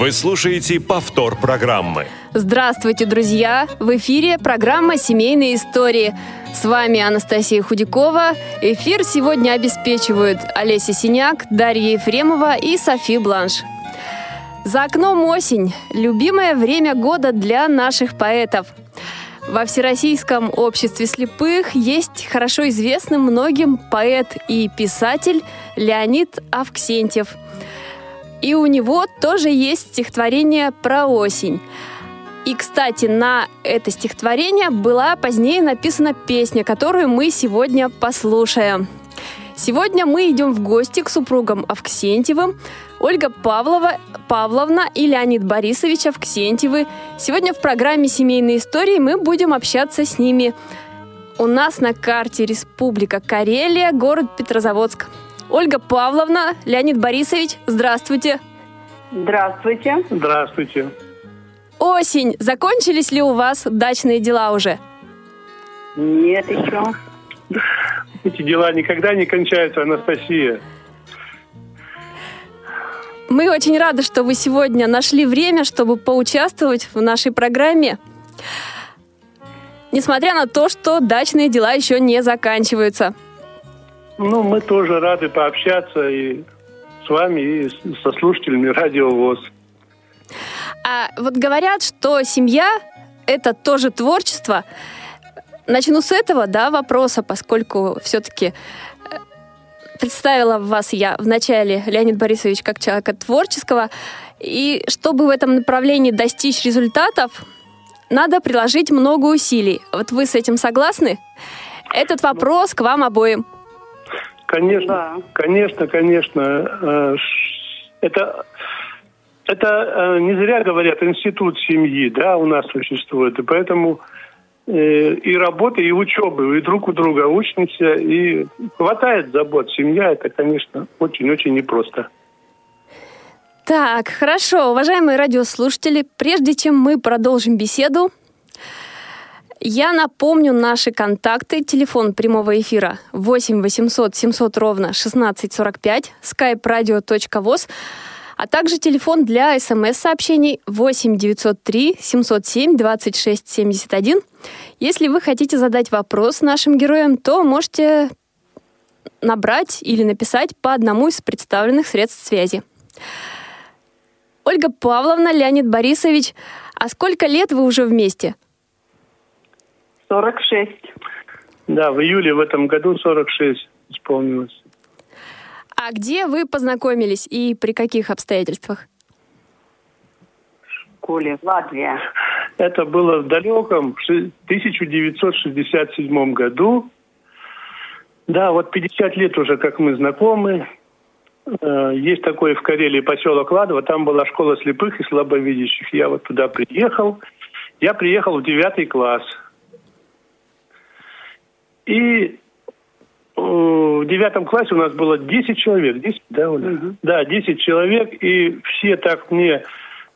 Вы слушаете повтор программы. Здравствуйте, друзья! В эфире программа «Семейные истории». С вами Анастасия Худякова. Эфир сегодня обеспечивают Олеся Синяк, Дарья Ефремова и Софи Бланш. За окном осень – любимое время года для наших поэтов. Во Всероссийском обществе слепых есть хорошо известный многим поэт и писатель Леонид Авксентьев. И у него тоже есть стихотворение про осень – и, кстати, на это стихотворение была позднее написана песня, которую мы сегодня послушаем. Сегодня мы идем в гости к супругам Авксентьевым. Ольга Павлова, Павловна и Леонид Борисович Авксентьевы. Сегодня в программе «Семейные истории» мы будем общаться с ними. У нас на карте Республика Карелия, город Петрозаводск. Ольга Павловна, Леонид Борисович, здравствуйте. Здравствуйте. Здравствуйте. Осень. Закончились ли у вас дачные дела уже? Нет еще. Эти дела никогда не кончаются, Анастасия. Мы очень рады, что вы сегодня нашли время, чтобы поучаствовать в нашей программе. Несмотря на то, что дачные дела еще не заканчиваются. Ну, мы тоже рады пообщаться и с вами, и со слушателями Радио ВОЗ. А вот говорят, что семья — это тоже творчество. Начну с этого, да, вопроса, поскольку все-таки э, представила вас я в начале, Леонид Борисович, как человека творческого. И чтобы в этом направлении достичь результатов, надо приложить много усилий. Вот вы с этим согласны? Этот вопрос к вам обоим. Конечно, да. конечно, конечно. Э, это это э, не зря говорят институт семьи, да, у нас существует, и поэтому э, и работы, и учебы, и друг у друга учимся, и хватает забот. Семья это, конечно, очень-очень непросто. Так, хорошо, уважаемые радиослушатели, прежде чем мы продолжим беседу, я напомню наши контакты. Телефон прямого эфира 8 800 700 ровно 1645, skype radio.voz а также телефон для смс-сообщений 8 903 707 26 71. Если вы хотите задать вопрос нашим героям, то можете набрать или написать по одному из представленных средств связи. Ольга Павловна, Леонид Борисович, а сколько лет вы уже вместе? 46. Да, в июле в этом году 46 исполнилось. А где вы познакомились и при каких обстоятельствах? В школе, Латвия. Это было в далеком 1967 году. Да, вот 50 лет уже, как мы знакомы. Э, есть такой в Карелии поселок Ладово, там была школа слепых и слабовидящих. Я вот туда приехал. Я приехал в девятый класс. И в девятом классе у нас было 10 человек. 10, да, Оля? Угу. Да, 10 человек, и все так мне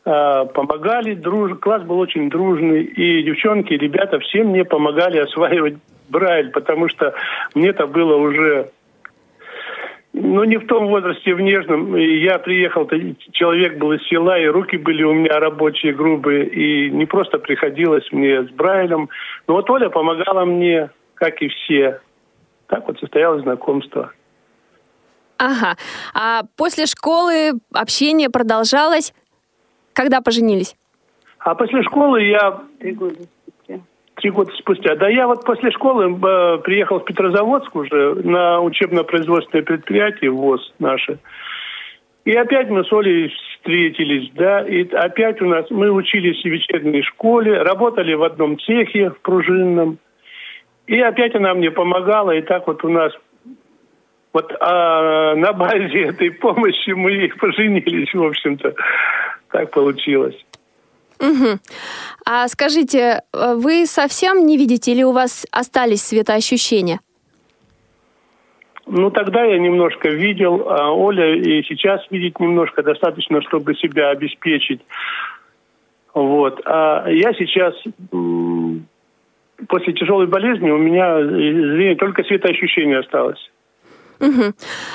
э, помогали. Друж... Класс был очень дружный, и девчонки, и ребята все мне помогали осваивать Брайль, потому что мне-то было уже ну, не в том возрасте, в нежном. Я приехал, человек был из села, и руки были у меня рабочие, грубые, и не просто приходилось мне с Брайлем. Но вот Оля помогала мне, как и все. Так вот состоялось знакомство. Ага. А после школы общение продолжалось. Когда поженились? А после школы я... Три года спустя. Три года спустя. Да я вот после школы э, приехал в Петрозаводск уже на учебно-производственное предприятие ВОЗ наше. И опять мы с Олей встретились, да, и опять у нас, мы учились в вечерней школе, работали в одном цехе, в пружинном. И опять она мне помогала, и так вот у нас Вот а на базе этой помощи мы и поженились, в общем-то. Так получилось. Угу. А скажите, э, вы совсем не видите или у вас остались светоощущения? Ну, тогда я немножко видел, а Оля и сейчас видит немножко достаточно, чтобы себя обеспечить. Вот. А я сейчас после тяжелой болезни у меня зрение только светоощущение осталось. Угу.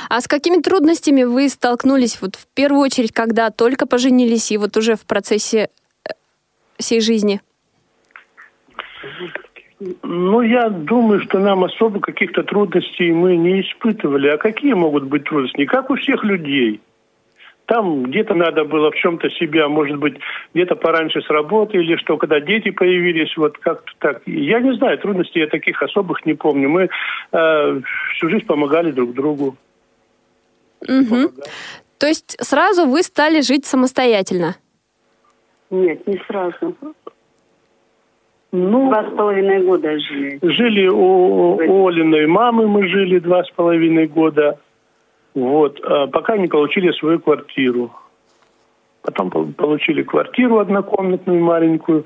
А с какими трудностями вы столкнулись вот в первую очередь, когда только поженились и вот уже в процессе э, всей жизни? Ну, я думаю, что нам особо каких-то трудностей мы не испытывали. А какие могут быть трудности? Как у всех людей. Там где-то надо было в чем-то себя, может быть, где-то пораньше с работы или что, когда дети появились, вот как-то так. Я не знаю, трудностей я таких особых не помню. Мы э, всю жизнь помогали друг другу. Угу. То есть сразу вы стали жить самостоятельно? Нет, не сразу. Ну, Два с половиной года жили. Жили у, у Олиной мамы, мы жили два с половиной года. Вот, а пока не получили свою квартиру. Потом пол- получили квартиру однокомнатную маленькую.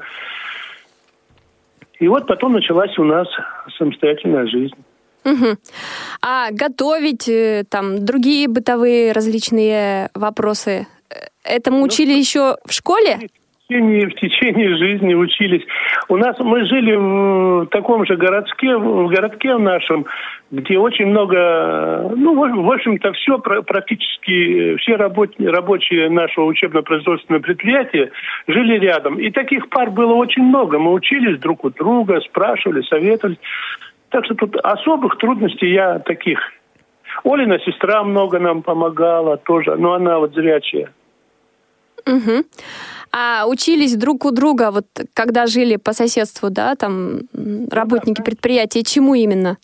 И вот потом началась у нас самостоятельная жизнь. Угу. А готовить, э, там, другие бытовые различные вопросы, э, этому учили еще в школе? Течение, в течение жизни учились. У нас мы жили в таком же городке, в городке нашем, где очень много, ну, в общем-то, все практически, все работ- рабочие нашего учебно-производственного предприятия жили рядом. И таких пар было очень много. Мы учились друг у друга, спрашивали, советовались. Так что тут особых трудностей я таких. Олина сестра много нам помогала тоже, но она вот зрячая. Угу. А учились друг у друга, вот когда жили по соседству, да, там работники предприятия, чему именно?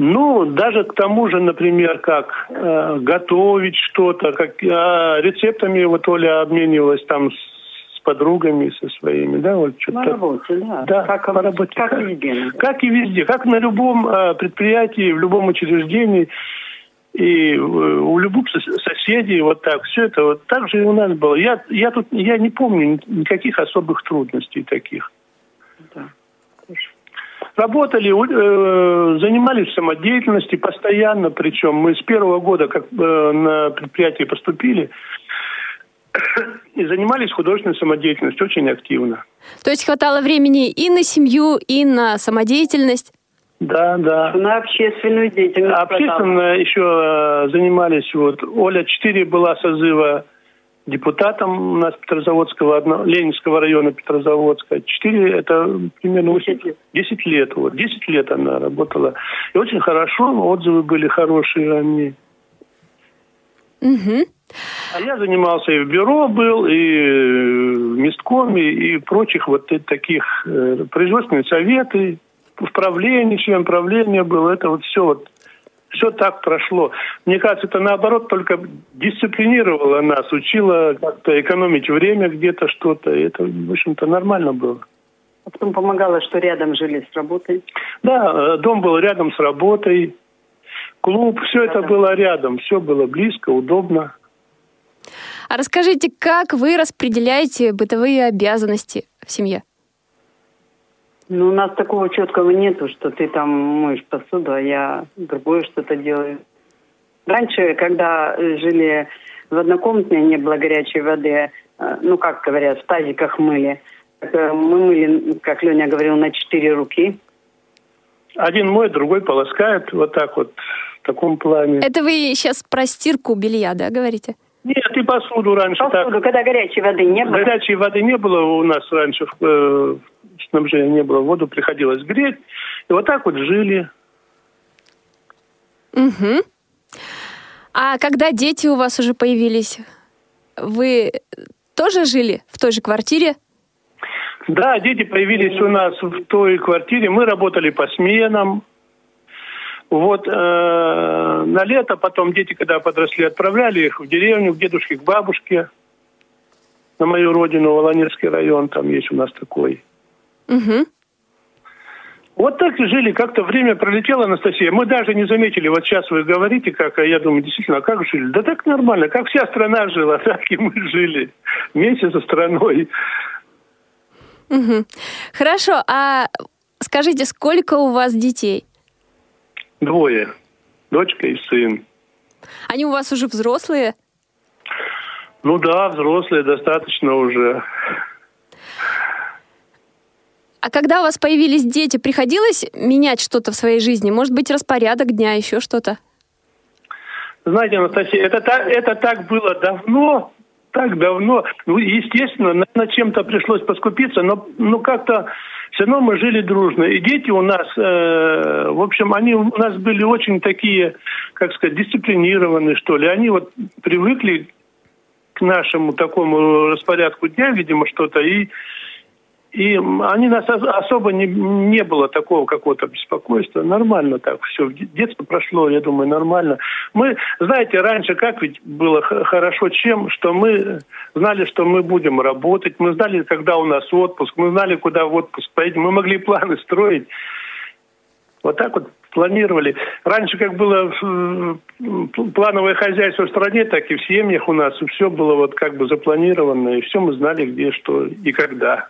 Ну, даже к тому же, например, как э, готовить что-то, как э, рецептами вот Оля обменивалась там с, с подругами, со своими, да, вот На что-то. работе, да. Да, как, по работе. Как Как- везде. Как и везде, как на любом э, предприятии, в любом учреждении и э, у любых сос- соседей, вот так, все это вот так же и у нас было. Я, я тут, я не помню ни- никаких особых трудностей таких. Да. Работали, э, занимались самодеятельностью постоянно, причем мы с первого года, как э, на предприятие поступили, и занимались художественной самодеятельностью очень активно. То есть хватало времени и на семью, и на самодеятельность? Да, да. На общественную деятельность. Общественно еще э, занимались, вот, Оля 4 была созыва депутатом у нас Петрозаводского, одно- Ленинского района Петрозаводска. 4 это примерно 10 лет. 10 лет, вот, 10 лет она работала. И очень хорошо, отзывы были хорошие о ней. Угу. А я занимался и в бюро был, и в месткоме, и прочих вот таких э, производственные советы, в правлении, член правления был. Это вот все вот все так прошло. Мне кажется, это наоборот только дисциплинировало нас, учило как-то экономить время где-то что-то. И это, в общем-то, нормально было. А потом помогала, что рядом жили с работой. Да, э, дом был рядом с работой, клуб, все это было рядом, все было близко, удобно. А расскажите, как вы распределяете бытовые обязанности в семье? Ну, у нас такого четкого нету, что ты там моешь посуду, а я другое что-то делаю. Раньше, когда жили в однокомнатной, не было горячей воды, э, ну, как говорят, в тазиках мыли. Э, Мы мыли, как Леня говорил, на четыре руки. Один мой, другой полоскает, вот так вот, в таком плане. Это вы сейчас про стирку белья, да, говорите? Нет, и посуду раньше Посуду, так. когда горячей воды не было. Горячей воды не было у нас раньше, в, э, снабжения не было, воду приходилось греть. И вот так вот жили. Угу. А когда дети у вас уже появились, вы тоже жили в той же квартире? Да, дети появились у нас в той квартире. Мы работали по сменам. Вот э, на лето потом дети, когда подросли, отправляли их в деревню, к дедушке, к бабушке. На мою родину, Волонецкий район, там есть у нас такой. Угу. Вот так и жили, как-то время пролетело, Анастасия. Мы даже не заметили, вот сейчас вы говорите, как, а я думаю, действительно, а как жили? Да так нормально, как вся страна жила, так и мы жили вместе со страной. Угу. Хорошо, а скажите, сколько у вас детей? Двое, дочка и сын. Они у вас уже взрослые? Ну да, взрослые достаточно уже. А когда у вас появились дети, приходилось менять что-то в своей жизни? Может быть, распорядок дня, еще что-то? Знаете, Анастасия, это это так было давно, так давно. Ну, естественно, над чем-то пришлось поскупиться, но ну, как-то все равно мы жили дружно. И дети у нас, э, в общем, они у нас были очень такие, как сказать, дисциплинированные, что ли. Они вот привыкли к нашему такому распорядку дня, видимо, что-то, и и они нас особо не, не было такого какого-то беспокойства. Нормально так все. Детство прошло, я думаю, нормально. Мы, знаете, раньше как ведь было хорошо чем, что мы знали, что мы будем работать, мы знали, когда у нас отпуск, мы знали, куда в отпуск поедем, мы могли планы строить. Вот так вот планировали. Раньше как было плановое хозяйство в стране, так и в семьях у нас все было вот как бы запланировано, и все мы знали, где, что и когда.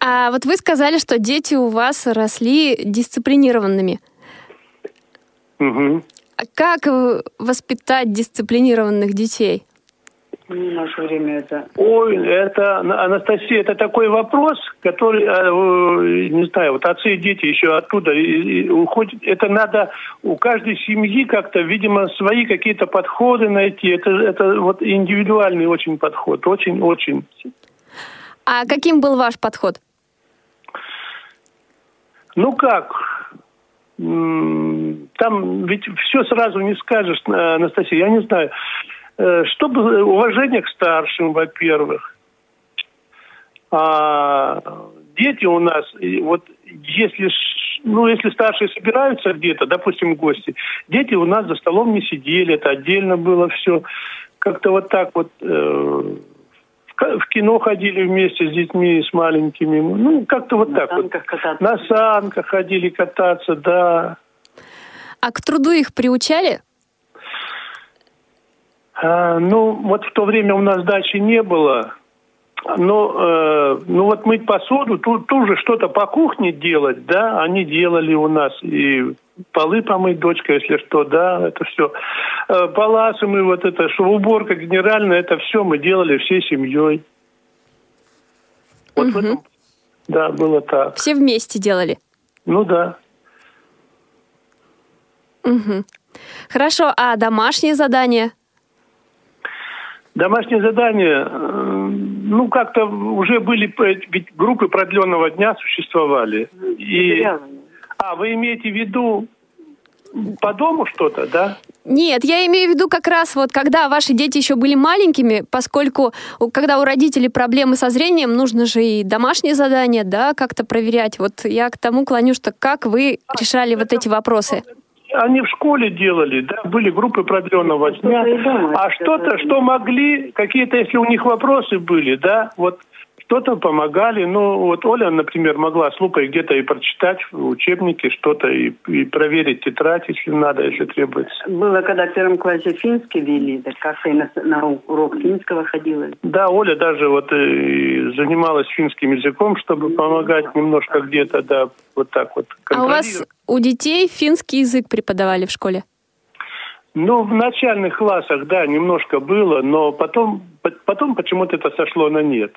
А вот вы сказали, что дети у вас росли дисциплинированными. Угу. А как воспитать дисциплинированных детей? В наше время это... Ой, это, Анастасия, это такой вопрос, который, э, не знаю, вот отцы и дети еще оттуда уходят. Это надо у каждой семьи как-то, видимо, свои какие-то подходы найти. Это, это вот индивидуальный очень подход, очень-очень. А каким был ваш подход? Ну как? Там ведь все сразу не скажешь, Анастасия, я не знаю. Э, чтобы уважение к старшим, во-первых. А дети у нас, вот если, ну, если старшие собираются где-то, допустим, гости, дети у нас за столом не сидели, это отдельно было все. Как-то вот так вот э, в кино ходили вместе с детьми, с маленькими. Ну, как-то вот на так вот. Кататься. На санках ходили кататься, да. А к труду их приучали? А, ну, вот в то время у нас дачи не было. Но, э, ну вот мыть посуду, тут тоже что-то по кухне делать, да, они делали у нас. И полы помыть, дочка, если что, да, это все. Э, паласы мы, вот это, что уборка генеральная, это все мы делали всей семьей. Вот Мгм. в этом, да, было так. Все вместе делали? Ну да. Угу. Хорошо, а домашние задания? Домашние задания, э, ну, как-то уже были, ведь группы продленного дня существовали. И... Сериалы. А, вы имеете в виду по дому что-то, да? Нет, я имею в виду как раз вот, когда ваши дети еще были маленькими, поскольку когда у родителей проблемы со зрением, нужно же и домашние задания, да, как-то проверять. Вот я к тому клоню, что как вы решали вот эти вопросы? Они в школе делали, да, были группы продленного дома, А что-то, что могли, какие-то, если у них вопросы были, да, вот что-то помогали. Ну, вот Оля, например, могла с лупой где-то и прочитать в учебнике что-то и, и проверить тетрадь, если надо, если требуется. Было, когда в первом классе финский вели, так как-то и на, на урок финского ходила. Да, Оля даже вот и занималась финским языком, чтобы помогать немножко где-то, да, вот так вот. А у вас у детей финский язык преподавали в школе? Ну, в начальных классах, да, немножко было, но потом, по- потом почему-то это сошло на нет.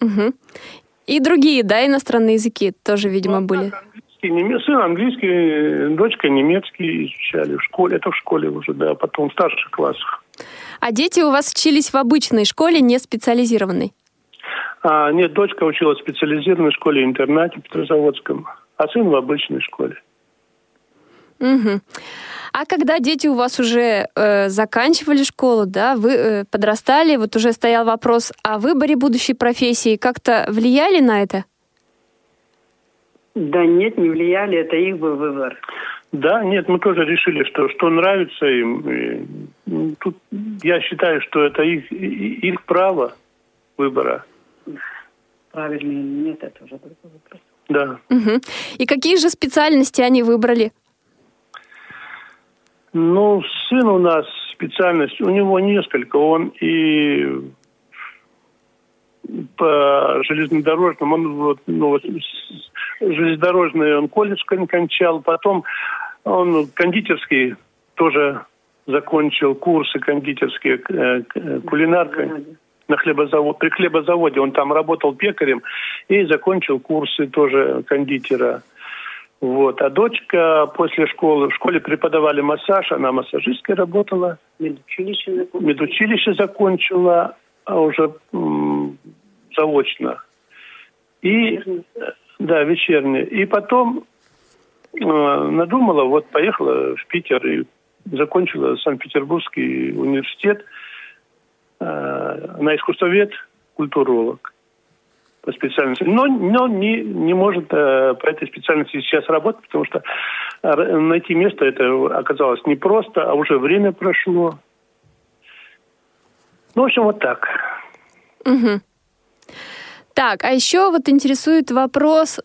Угу. И другие, да, иностранные языки тоже, видимо, Ну, были. английский, неме- сын английский, дочка немецкий изучали в школе. Это в школе уже, да, потом в старших классах. А дети у вас учились в обычной школе, не специализированной? А, нет, дочка училась в специализированной школе-интернате Петрозаводском, а сын в обычной школе. Угу. А когда дети у вас уже э, заканчивали школу, да, вы э, подрастали, вот уже стоял вопрос о выборе будущей профессии, как-то влияли на это? Да нет, не влияли, это их был выбор. Да, нет, мы тоже решили, что что нравится им. и, ну, тут я считаю, что это их, их право выбора. правильно или нет, это уже другой вопрос. Да. Мгм. И какие же специальности они выбрали? Ну, сын у нас специальность, у него несколько. Он и по железнодорожным, он вот, ну, вот, железнодорожный он колледж кон- кончал, потом он кондитерский тоже закончил курсы кондитерские, э, э, кулинарка на хлебозавод, при хлебозаводе. Он там работал пекарем и закончил курсы тоже кондитера. Вот. А дочка после школы, в школе преподавали массаж, она массажисткой работала, Медучилище закончил. медучилище закончила, а уже м, заочно. И, э, да, вечернее. И потом э, надумала, вот поехала в Питер и закончила Санкт-Петербургский университет. Э, она искусствовед, культуролог по специальности. Но, но не, не может э, по этой специальности сейчас работать, потому что э, найти место это оказалось непросто, а уже время прошло. Ну, в общем, вот так. Мгм. Так, а еще вот интересует вопрос.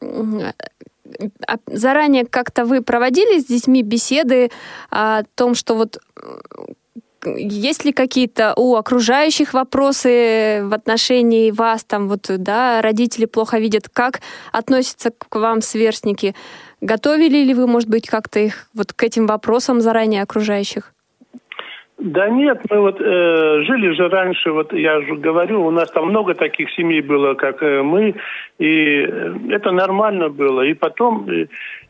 а Заранее как-то вы проводили с детьми беседы о том, что вот есть ли какие-то у окружающих вопросы в отношении вас, там вот, да, родители плохо видят, как относятся к вам сверстники? Готовили ли вы, может быть, как-то их вот к этим вопросам заранее окружающих? Да нет, мы вот э, жили же раньше, вот я же говорю, у нас там много таких семей было, как э, мы, и это нормально было. И потом э,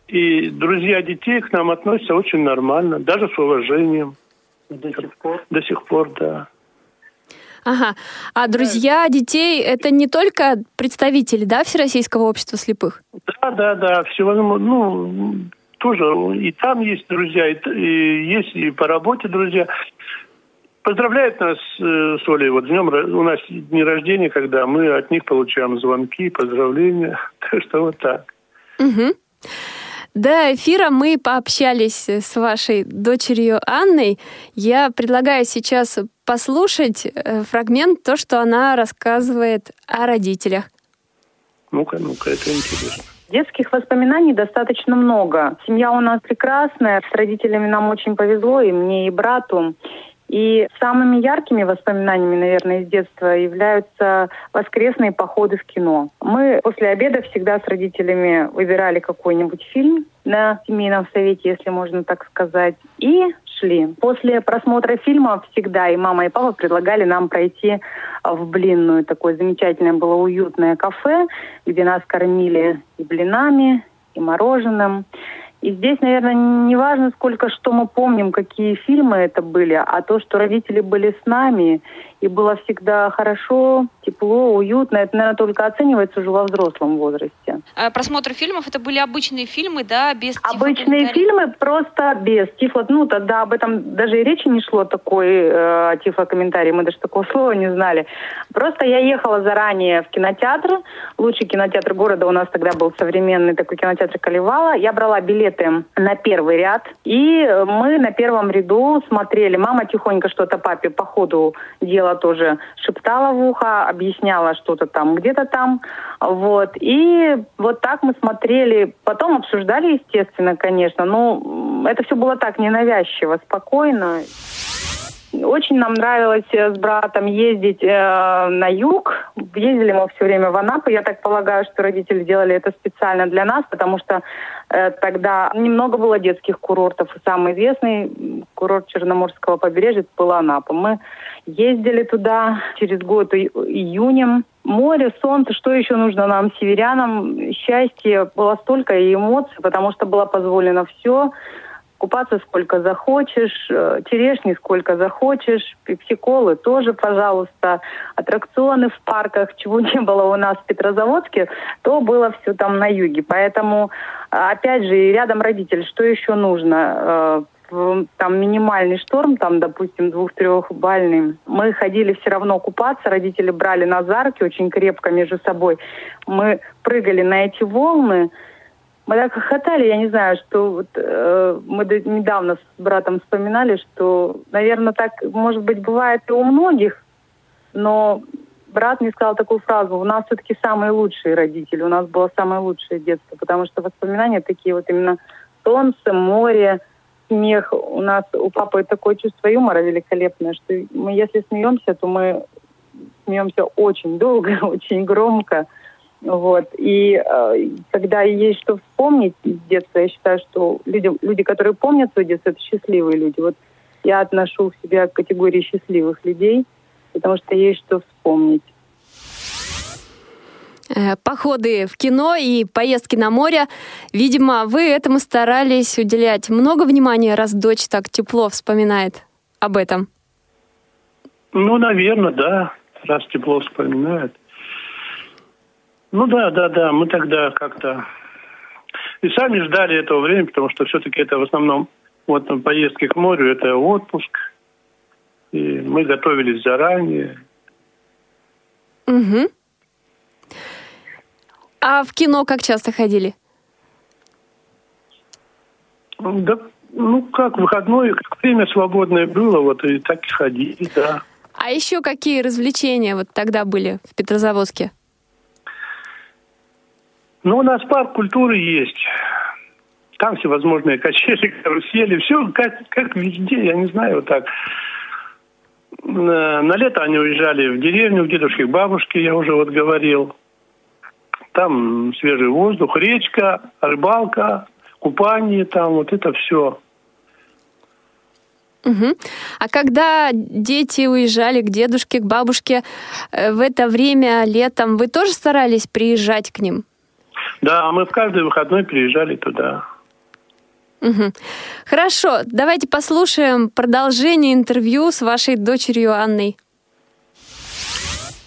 и друзья детей к нам относятся очень нормально, даже с уважением. До сих пор. До сих пор, да. Ага. А друзья детей это не только представители, да, Всероссийского общества слепых? Да, да, да, всего, ну, тоже и там есть друзья, и, и есть и по работе друзья. Поздравляют нас э, с Олей, вот днем, у нас дни рождения, когда мы от них получаем звонки, поздравления, так что вот так. Мгм. До эфира мы пообщались с вашей дочерью Анной. Я предлагаю сейчас послушать э, фрагмент, то, что она рассказывает о родителях. Ну-ка, ну-ка, это интересно. Детских воспоминаний достаточно много. Семья у нас прекрасная, с родителями нам очень повезло, и мне, и брату. И самыми яркими воспоминаниями, наверное, из детства являются воскресные походы в кино. Мы после обеда всегда с родителями выбирали какой-нибудь фильм на семейном совете, если можно так сказать, и шли. После просмотра фильма всегда и мама, и папа предлагали нам пройти в блинную. Такое замечательное было уютное кафе, где нас кормили и блинами, и мороженым. И здесь, наверное, не важно, сколько что мы помним, какие фильмы это были, а то, что родители были с нами, и было всегда хорошо, тепло, уютно. Это, наверное, только оценивается уже во взрослом возрасте. Э, Просмотр фильмов это были обычные фильмы, да, без Обычные фильмы просто без тифло... Ну, тогда об этом даже и речи не шло, такой э, тифлокомментарий. Мы даже такого слова не знали. Просто я ехала заранее в кинотеатр. Лучший кинотеатр города у нас тогда был современный такой кинотеатр Калевала. Я брала билеты на первый ряд. И мы на первом ряду смотрели. Мама тихонько что-то папе по ходу дела тоже шептала в ухо, объясняла что-то там, где-то там. Вот. И вот так мы смотрели. Потом обсуждали, естественно, конечно. Но это все было так ненавязчиво, спокойно. Очень нам нравилось э, с братом ездить э, на юг. Ездили мы все время в Анапу. Я так полагаю, что родители делали это специально для нас, потому что э, тогда немного было детских курортов. И самый известный курорт Черноморского побережья был Анапа. Мы ездили туда через год и- июнем. Море, солнце, что еще нужно нам, северянам? Счастье, было столько и эмоций, потому что было позволено все купаться сколько захочешь, э, черешни сколько захочешь, пепсиколы тоже, пожалуйста, аттракционы в парках, чего не было у нас в Петрозаводске, то было все там на юге. Поэтому, опять же, и рядом родители, что еще нужно? Э, Там минимальный шторм, там, допустим, двух-трехбальный. Мы ходили все равно купаться, родители брали нас за очень крепко между собой. Мы прыгали на эти волны, мы так хохотали, я не знаю, что вот, э, мы недавно с братом вспоминали, что, наверное, так, может быть, бывает и у многих, но брат мне сказал такую фразу, у нас все-таки самые лучшие родители, у нас было самое лучшее детство, потому что воспоминания такие вот именно солнце, море, смех. У нас у папы такое чувство юмора великолепное, что мы если смеемся, то мы смеемся очень долго, очень громко. Вот. И э, когда есть что вспомнить из детства, я считаю, что люди, люди, которые помнят свое детство, это счастливые люди. Вот я отношу себя к категории счастливых людей, потому что есть что вспомнить. Э, походы в кино и поездки на море. Видимо, вы этому старались уделять много внимания, раз дочь так тепло вспоминает об этом. Ну, наверное, да, раз тепло вспоминает. Ну да, да, да, мы тогда как-то и сами ждали этого времени, потому что все-таки это в основном вот поездки к морю, это отпуск. И мы готовились заранее. Угу. А в кино как часто ходили? Да, ну как, выходное, как время свободное было, вот и так и ходили, да. А еще какие развлечения вот тогда были в Петрозаводске? Ну, у нас парк культуры есть. Там всевозможные качели, карусели, все как, как везде, я не знаю, вот так. На, лето они уезжали в деревню, в дедушке, к бабушке, я уже вот говорил. Там свежий воздух, речка, рыбалка, купание там, вот это все. Угу. А когда дети уезжали к дедушке, к бабушке, э, в это время летом вы тоже старались приезжать к ним? Да, мы в каждый выходной приезжали туда. Угу. Хорошо, давайте послушаем продолжение интервью с вашей дочерью Анной.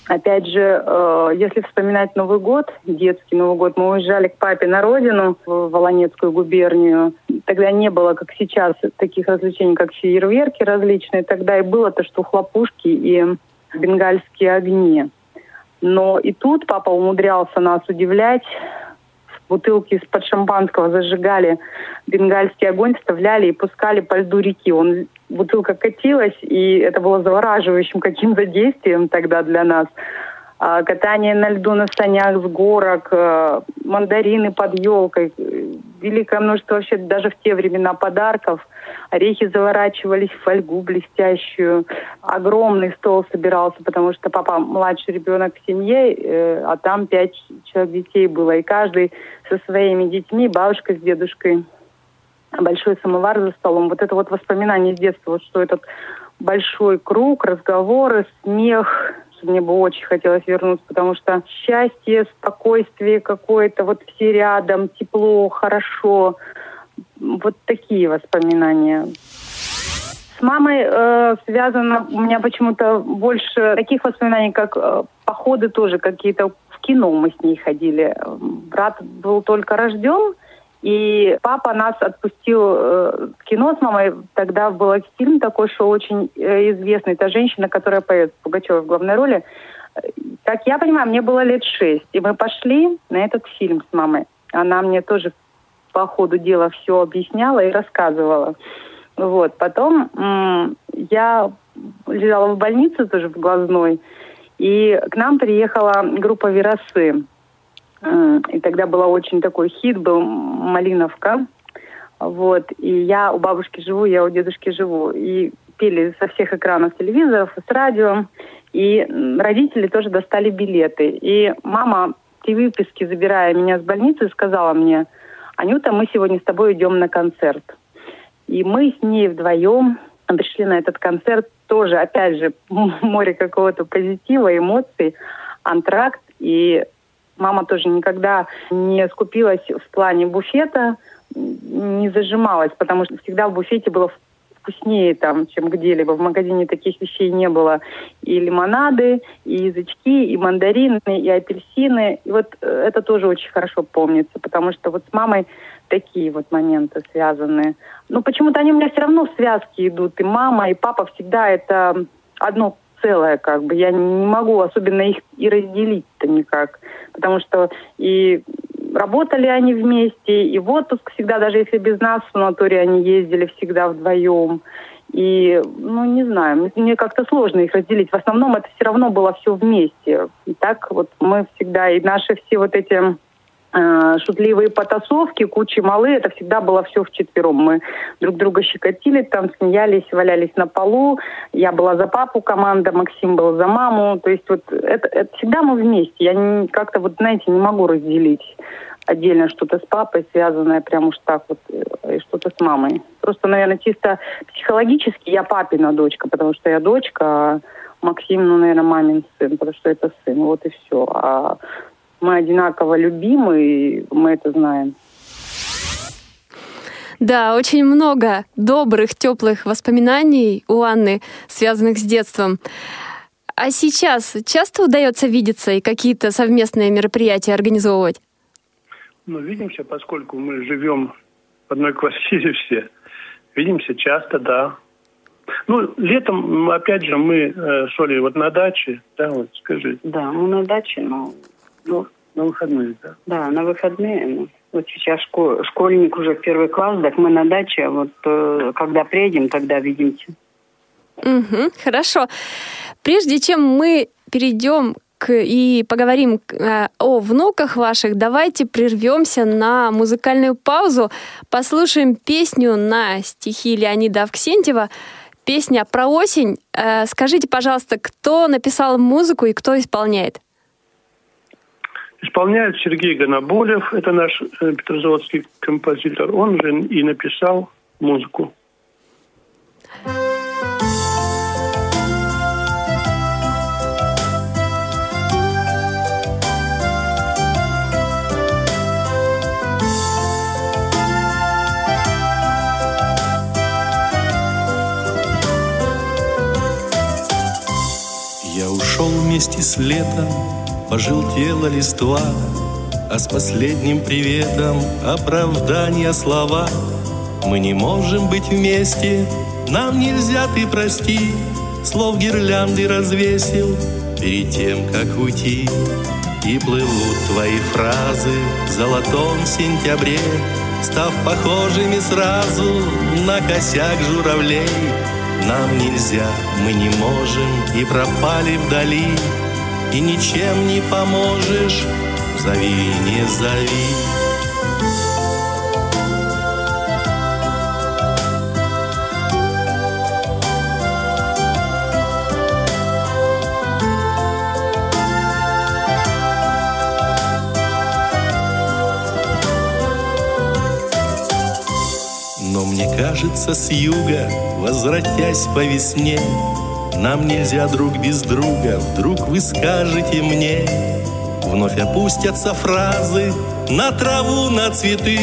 Опять же, э, если вспоминать Новый год, детский Новый год, мы уезжали к папе на родину, в Волонецкую губернию. Тогда не было, как сейчас, таких развлечений, как фейерверки различные. Тогда и было то, что хлопушки и бенгальские огни. Но и тут папа умудрялся нас удивлять бутылки из-под шампанского зажигали, бенгальский огонь вставляли и пускали по льду реки. Он, бутылка катилась, и это было завораживающим каким-то действием тогда для нас. А, катание на льду на санях с горок, а, мандарины под елкой, великое множество вообще даже в те времена подарков. Орехи заворачивались в фольгу блестящую. Огромный стол собирался, потому что папа младший ребенок в семье, э, а там пять человек детей было. И каждый со своими детьми, бабушка с дедушкой. Большой самовар за столом. Вот это вот воспоминание с детства, вот что этот большой круг, разговоры, смех, мне бы очень хотелось вернуться, потому что счастье, спокойствие какое-то, вот все рядом, тепло, хорошо. Вот такие воспоминания. С мамой э, связано у меня почему-то больше таких воспоминаний, как э, походы тоже какие-то. В кино мы с ней ходили. Брат был только рожден, и папа нас отпустил э, в кино с мамой. Тогда был фильм такой, что очень э, известный. Это женщина, которая поет Пугачева в главной роли. Как я понимаю, мне было лет шесть. И мы пошли на этот фильм с мамой. Она мне тоже по ходу дела все объясняла и рассказывала. Вот. Потом я лежала в больнице тоже в глазной. И к нам приехала группа «Веросы». И тогда был очень такой хит, был «Малиновка». Вот. И я у бабушки живу, я у дедушки живу. И пели со всех экранов телевизоров, с радио. И родители тоже достали билеты. И мама те выписки, забирая меня с больницы, сказала мне, Анюта, мы сегодня с тобой идем на концерт. И мы с ней вдвоем пришли на этот концерт. Тоже, опять же, море какого-то позитива, эмоций, антракт. И Мама тоже никогда не скупилась в плане буфета, не зажималась, потому что всегда в буфете было вкуснее там, чем где-либо. В магазине таких вещей не было. И лимонады, и язычки, и мандарины, и апельсины. И вот э, это тоже очень хорошо помнится, потому что вот с мамой такие вот моменты связаны. Но почему-то они у меня все равно в связке идут. И мама, и папа всегда это одно целое, как бы. Я не могу особенно их и разделить-то никак. Потому что и работали они вместе, и в отпуск всегда, даже если без нас в санаторий они ездили всегда вдвоем. И, ну, не знаю, мне как-то сложно их разделить. В основном это все равно было все вместе. И так вот мы всегда, и наши все вот эти э, шутливые потасовки, кучи малы, это всегда было все вчетвером. Мы друг друга щекотили, там смеялись, валялись на полу. Я была за папу команда, Максим был за маму. То есть вот это, это всегда мы вместе. Я как-то вот, знаете, не могу разделить отдельно что-то с папой, связанное прям уж так вот, э, и что-то с мамой. Просто, наверное, чисто психологически я папина дочка, потому что я дочка, а Максим, ну, наверное, мамин сын, потому что это сын, вот и все. А мы одинаково любимы, и мы это знаем. Да, очень много добрых, теплых воспоминаний у Анны, связанных с детством. А сейчас часто удается видеться и какие-то совместные мероприятия организовывать? Ну, видимся, поскольку мы живем в одной квартире все. Видимся часто, да. Ну, летом, опять же, мы э, с Олей вот на даче, да, вот скажи. Да, мы на даче, но... Ну, на выходные, да. Да, на выходные. Ну, вот сейчас школ, школьник уже в первый класс, так мы на даче, а вот э, когда приедем, тогда видимся. Угу, хорошо. Прежде чем мы перейдем и поговорим э, о внуках ваших, давайте прервемся на музыкальную паузу, послушаем песню на стихи Леонида Авксентьева. Песня про осень. Э, скажите, пожалуйста, кто написал музыку и кто исполняет? Исполняет Сергей Гоноболев, это наш э, петрозаводский композитор. Он же и написал музыку. вместе с летом Пожелтела листва А с последним приветом Оправдания слова. Мы не можем быть вместе Нам нельзя, ты прости. Слов гирлянды развесил Перед тем, как уйти. И плывут твои фразы В золотом сентябре Став похожими сразу На косяк журавлей. Нам нельзя, мы не можем и пропали вдали, И ничем не поможешь, зови, не зови. кажется, с юга, возвратясь по весне, Нам нельзя друг без друга, вдруг вы скажете мне. Вновь опустятся фразы на траву, на цветы,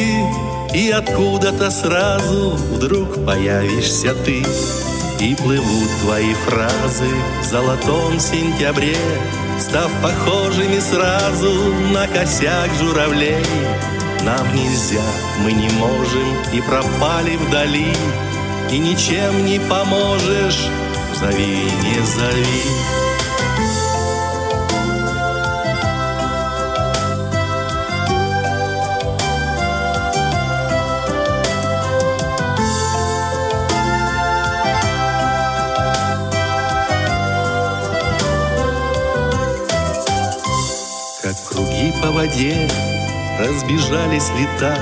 И откуда-то сразу вдруг появишься ты. И плывут твои фразы в золотом сентябре, Став похожими сразу на косяк журавлей. Нам нельзя, мы не можем и пропали вдали, И ничем не поможешь, зови, не зови. Как круги по воде разбежались лета,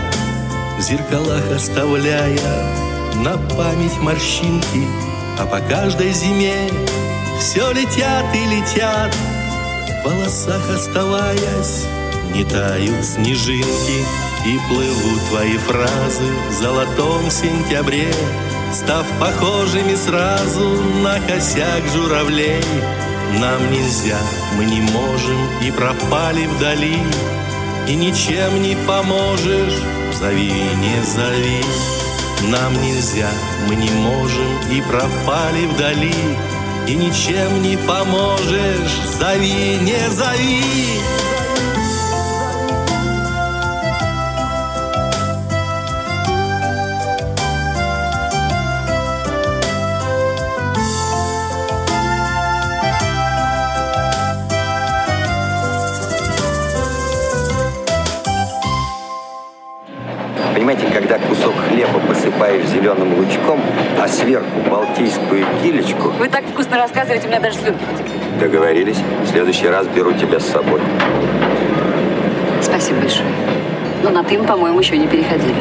В зеркалах оставляя на память морщинки, А по каждой зиме все летят и летят, В волосах оставаясь, не тают снежинки, И плывут твои фразы в золотом сентябре, Став похожими сразу на косяк журавлей. Нам нельзя, мы не можем и пропали вдали, и ничем не поможешь, зови, не зови. Нам нельзя, мы не можем и пропали вдали, и ничем не поможешь, зови, не зови. Зеленым лучком, а сверху балтийскую килечку, Вы так вкусно рассказываете, у меня даже слюнки потекли. договорились, в следующий раз беру тебя с собой. Спасибо большое. Но на «ты» мы, по-моему, еще не переходили.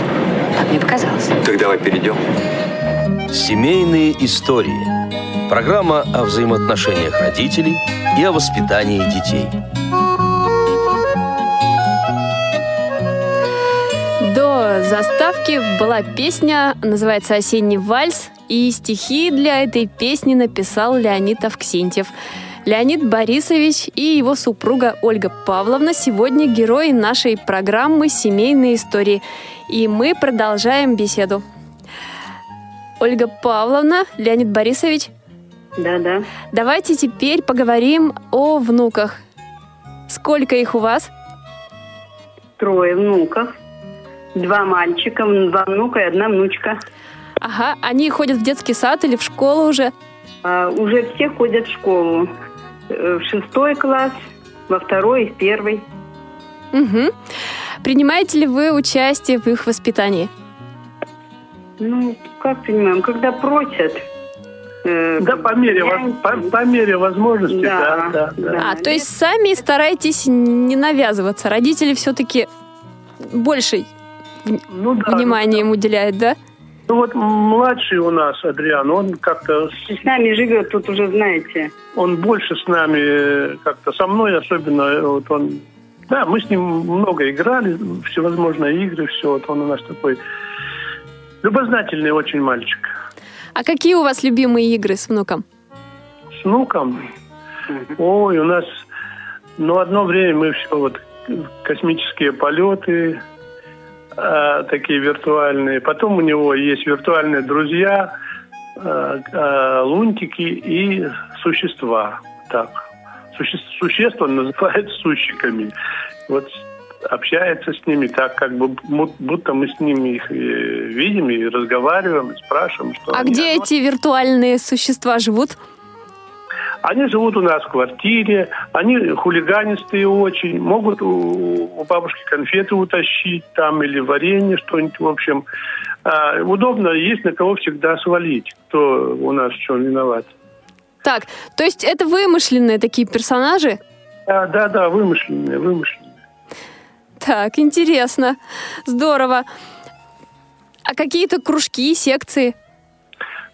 Так мне показалось. Так давай перейдем. Семейные истории. Программа о взаимоотношениях родителей и о воспитании детей. Заставки была песня, называется «Осенний вальс», и стихи для этой песни написал Леонид Авксентьев. Леонид Борисович и его супруга Ольга Павловна сегодня герои нашей программы «Семейные истории». И мы продолжаем беседу. Ольга Павловна, Леонид Борисович, Да, да. давайте теперь поговорим о внуках. Сколько их у вас? Трое внуков. Два мальчика, два внука и одна внучка. Ага, они ходят в детский сад или в школу уже? А, уже все ходят в школу. Э, В шестой класс, во второй и в первый. Угу. Принимаете ли вы участие в их воспитании? Ну, как понимаем, когда просят. э, Да, по мере, я- по, по мере возможности, Да, да, да, да. да. А, то есть сами стараетесь не навязываться. Родители все-таки больше Ну да. внимания им уделяют, да? Ну вот младший у нас, Адриан, он как-то, с- С нами живет тут уже, знаете. он больше с нами, э, как-то со мной особенно, э, вот он, да, мы с ним много играли, всевозможные игры, все, вот он у нас такой любознательный очень мальчик. А какие у вас любимые игры с внуком? С внуком, ой, у нас, ну, одно время мы все вот космические полеты, э, такие виртуальные. Потом у него есть виртуальные друзья, э, э, лунтики и существа. Так. Суще- существ он называет сущиками. Вот общается с ними так, как бы будто мы с ними их видим и разговариваем, и спрашиваем, что А где эти виртуальные существа живут? Они живут у нас в квартире, они хулиганистые очень, могут у, у бабушки конфеты утащить там или варенье, что-нибудь, в общем. А, удобно, есть на кого всегда свалить, кто у нас в чем виноват. Так, то есть это вымышленные такие персонажи? Да, да, да, вымышленные, вымышленные. Так, интересно. Здорово. А какие-то кружки, секции?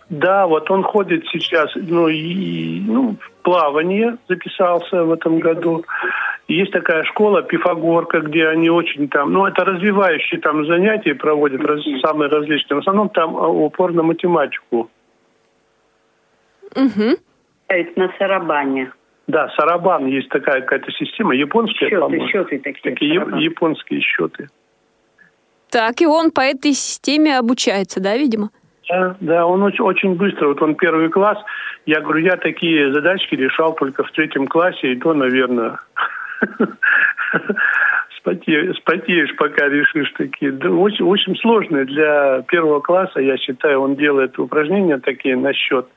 Да, вот он ходит сейчас, ну, и, ну, в плавание записался в этом году. Есть такая школа Пифагорка, где они очень там, ну, это развивающие там занятия проводят, раз- самые различные. В основном там а, упор на математику. Угу. Это на Сарабане. Да, Сарабан есть такая какая-то система, японская, Счеты, по-моему. счеты такие. Такие Сарабан. японские счеты. Так, и он по этой системе обучается, да, видимо? Да, да, он очень, очень быстро. Вот он первый класс. Я говорю, я такие задачки решал только в третьем классе, и то, наверное, спотеешь, спотеешь, пока решишь такие. Да, очень, очень сложные для первого класса, я считаю, он делает упражнения такие на счет.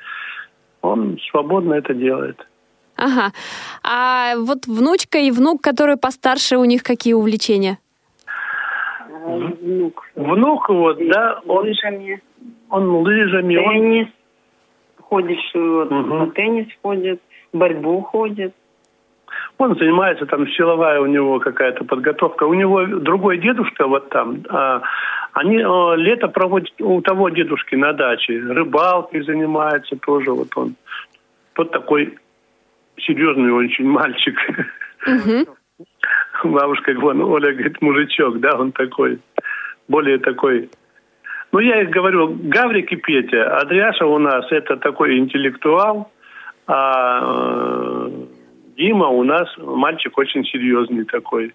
Он свободно это делает. Ага. А вот внучка и внук, который постарше, у них какие увлечения? Внук. Внук вот, да, он, Лыжами. Он лыжами, он Теннис. Ходит, вот, Мгм. на теннис ходит, борьбу ходит. Он занимается, там силовая у него какая-то подготовка. У него другой дедушка вот там. а, они а, лето проводят у того дедушки на даче. Рыбалкой занимается тоже вот он. Вот такой серьезный очень мальчик. Мгм. Бабушка, вон, Оля говорит, мужичок, да, он такой, более такой. Ну, я их говорю, Гаврик и Петя. Адриаша у нас это такой интеллектуал, а э, Дима у нас мальчик очень серьезный такой,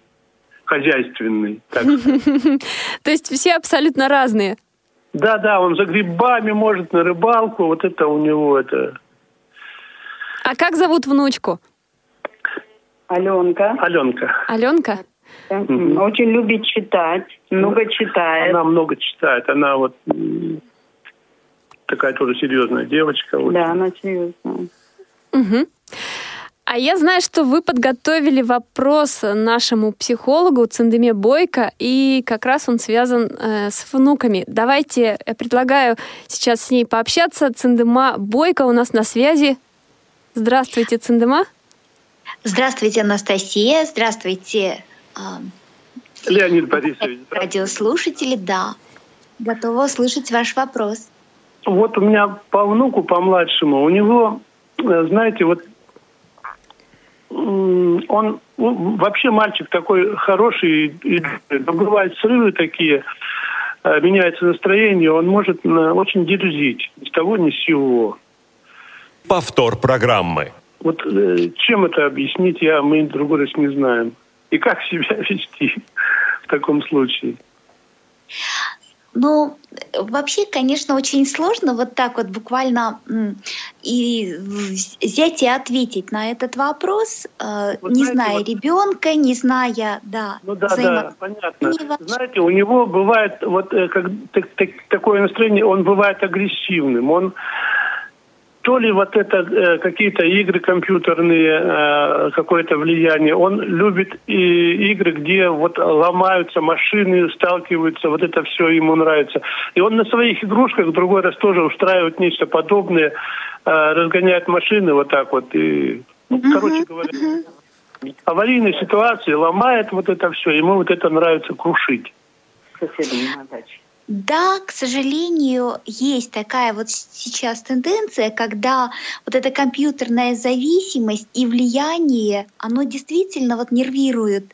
хозяйственный. так. То есть все абсолютно разные. Да, да, он за грибами может на рыбалку, вот это у него это А как зовут внучку? Аленка. Аленка. Аленка? Очень любит читать, много читает. Она много читает, она вот такая тоже серьезная девочка. вот. Да, она серьезная. Угу. А я знаю, что вы подготовили вопрос нашему психологу Циндеме Бойко, и как раз он связан э, с внуками. Давайте, я предлагаю сейчас с ней пообщаться. Циндема Бойко у нас на связи. Здравствуйте, Циндема. Здравствуйте, Анастасия. Здравствуйте, э, Леонид Борисович. радиослушатели. Да, готова услышать ваш вопрос. Вот у меня по внуку, по младшему, у него, э, знаете, вот он ну, вообще мальчик такой хороший, и, но бывают срывы такие, э, меняется настроение, он может э, очень дерзить, ни с того ни с сего. Повтор программы. Вот чем это объяснить, я, мы другой раз не знаем. И как себя вести в таком случае? Ну, вообще, конечно, очень сложно вот так вот буквально и взять и ответить на этот вопрос, э, Вот не знаете, зная вот- ребенка, не зная, да, Ну да, да, понятно. Знаете, у него бывает вот э, как, так- так- такое настроение, он бывает агрессивным. Он то ли вот это э, какие-то игры компьютерные, э, какое-то влияние. Он любит и игры, где вот ломаются машины, сталкиваются, вот это все ему нравится. И он на своих игрушках в другой раз тоже устраивает нечто подобное, э, разгоняет машины вот так вот. И, ну, короче говоря, аварийной ситуации ломает вот это все. Ему вот это нравится крушить. Соседям на даче. Да, к сожалению, есть такая вот сейчас тенденция, когда вот эта компьютерная зависимость и влияние, оно действительно вот нервирует.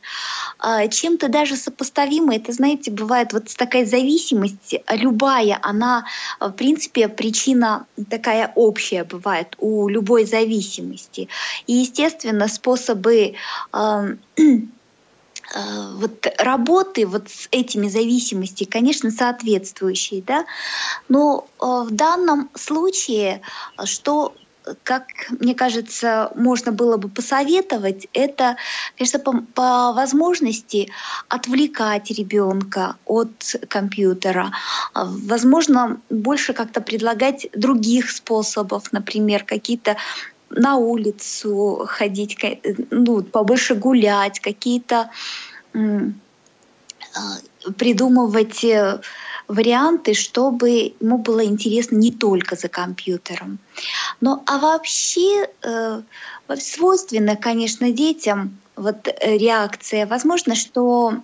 А, Чем-то даже сопоставимо, это, знаете, бывает вот такая зависимость, любая, она, а, в принципе, причина такая общая бывает у любой зависимости. И, естественно, способы э, вот работы вот с этими зависимостями, конечно, соответствующие, да, но э, в данном случае, э, что как мне кажется, можно было бы посоветовать, это, конечно, по, по возможности отвлекать ребенка от компьютера. Возможно, больше как-то предлагать других способов, например, какие-то на улицу ходить, ну, побольше гулять, какие-то а, придумывать э, варианты, чтобы ему было интересно не только за компьютером. Ну а вообще э, свойственно, конечно, детям вот реакция. Возможно, что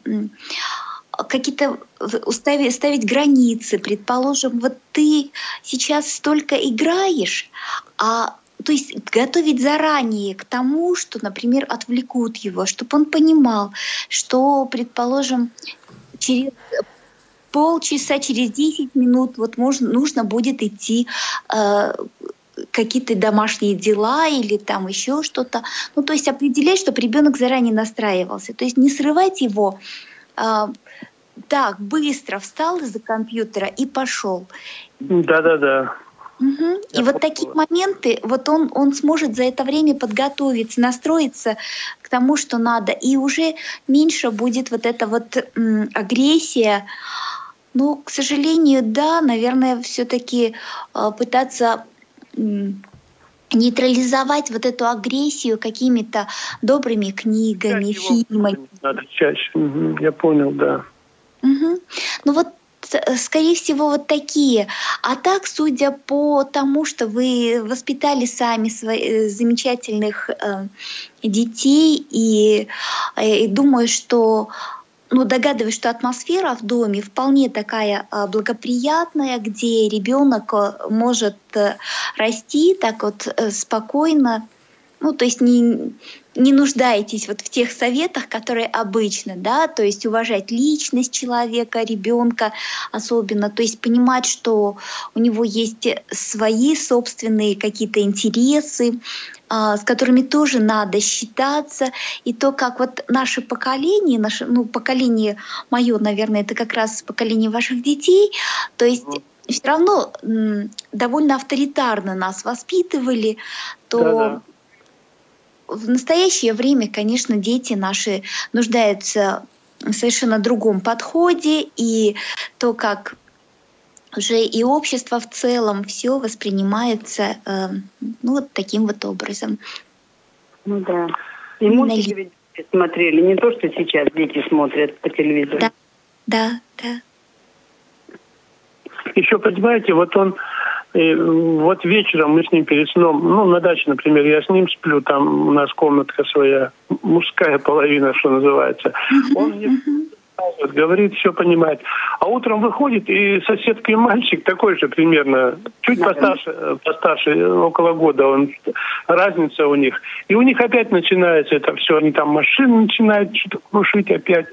какие-то в- устави- ставить границы. Предположим, вот ты сейчас столько играешь, а то есть готовить заранее к тому, что, например, отвлекут его, чтобы он понимал, что, предположим, через полчаса, через 10 минут вот можно, нужно будет идти э, какие-то домашние дела или там еще что-то. Ну, то есть определять, чтобы ребенок заранее настраивался. То есть не срывать его э, так быстро встал из-за компьютера и пошел. Да-да-да. Мгм. И вот такие моменты, вот он, он сможет за это время подготовиться, настроиться к тому, что надо, и уже меньше будет вот эта вот м, агрессия. Ну, к сожалению, да, наверное, все-таки пытаться м, нейтрализовать вот эту агрессию какими-то добрыми книгами, фильмами. Надо чаще. Мгм, Я понял, да. Мгм. Ну вот, э, скорее всего, вот такие. А так, судя по тому, что вы воспитали сами своих замечательных э, детей, и, э, и думаю, что ну, догадываюсь, что атмосфера в доме вполне такая а, благоприятная, где ребенок э, может э, расти так вот э, спокойно, ну, то есть не, не нуждаетесь вот в тех советах, которые обычно, да, то есть уважать личность человека, ребенка особенно, то есть понимать, что у него есть свои собственные какие-то интересы, а, с которыми тоже надо считаться, и то, как вот наше поколение, наше, ну, поколение мое, наверное, это как раз поколение ваших детей, то есть все равно довольно авторитарно нас воспитывали, то Да-да. В настоящее время, конечно, дети наши нуждаются в совершенно другом подходе, и то, как уже и общество в целом все воспринимается э, ну, вот таким вот образом. Ну да. И мультики ведь смотрели, не то, что сейчас дети смотрят по телевизору. Да, да, да. Еще, понимаете, вот он, э, вот вечером мы с ним перед сном, ну, на даче, например, я с ним сплю, там у нас комнатка своя, мужская половина, что называется. Он мне говорит, все понимает. А утром выходит, и соседский мальчик такой же примерно, чуть постарше, постарше, около года, он, разница у них. И у них опять начинается это все, они там машины начинают что-то крушить опять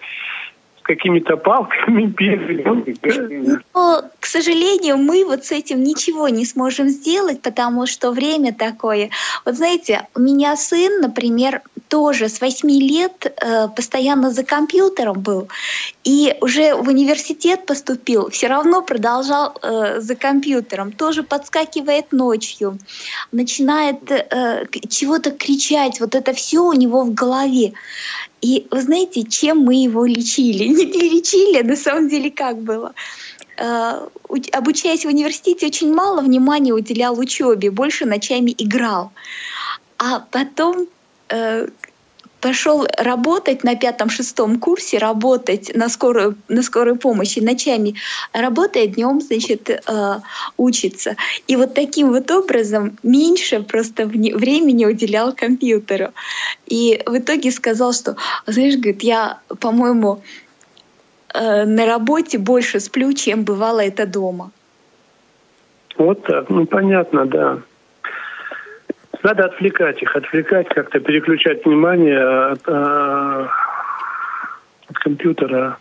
какими-то палками бегали. Но, к сожалению, мы вот с этим ничего не сможем сделать, потому что время такое. Вот знаете, у меня сын, например, тоже с 8 лет э, постоянно за компьютером был, и уже в университет поступил, все равно продолжал э, за компьютером, тоже подскакивает ночью, начинает э, чего-то кричать, вот это все у него в голове. И вы знаете, чем мы его лечили? Не лечили, на самом деле как было? Э, обучаясь в университете, очень мало внимания уделял учебе, больше ночами играл. А потом э, пошел работать на пятом-шестом курсе, работать на скорую, на скорой помощи ночами, работая днем, значит, э, учится. И вот таким вот образом меньше просто времени уделял компьютеру. И в итоге сказал, что, знаешь, говорит, я, по-моему, э, на работе больше сплю, чем бывало это дома. Вот так, ну понятно, да. Надо отвлекать их, отвлекать, как-то переключать внимание от, э, от компьютера.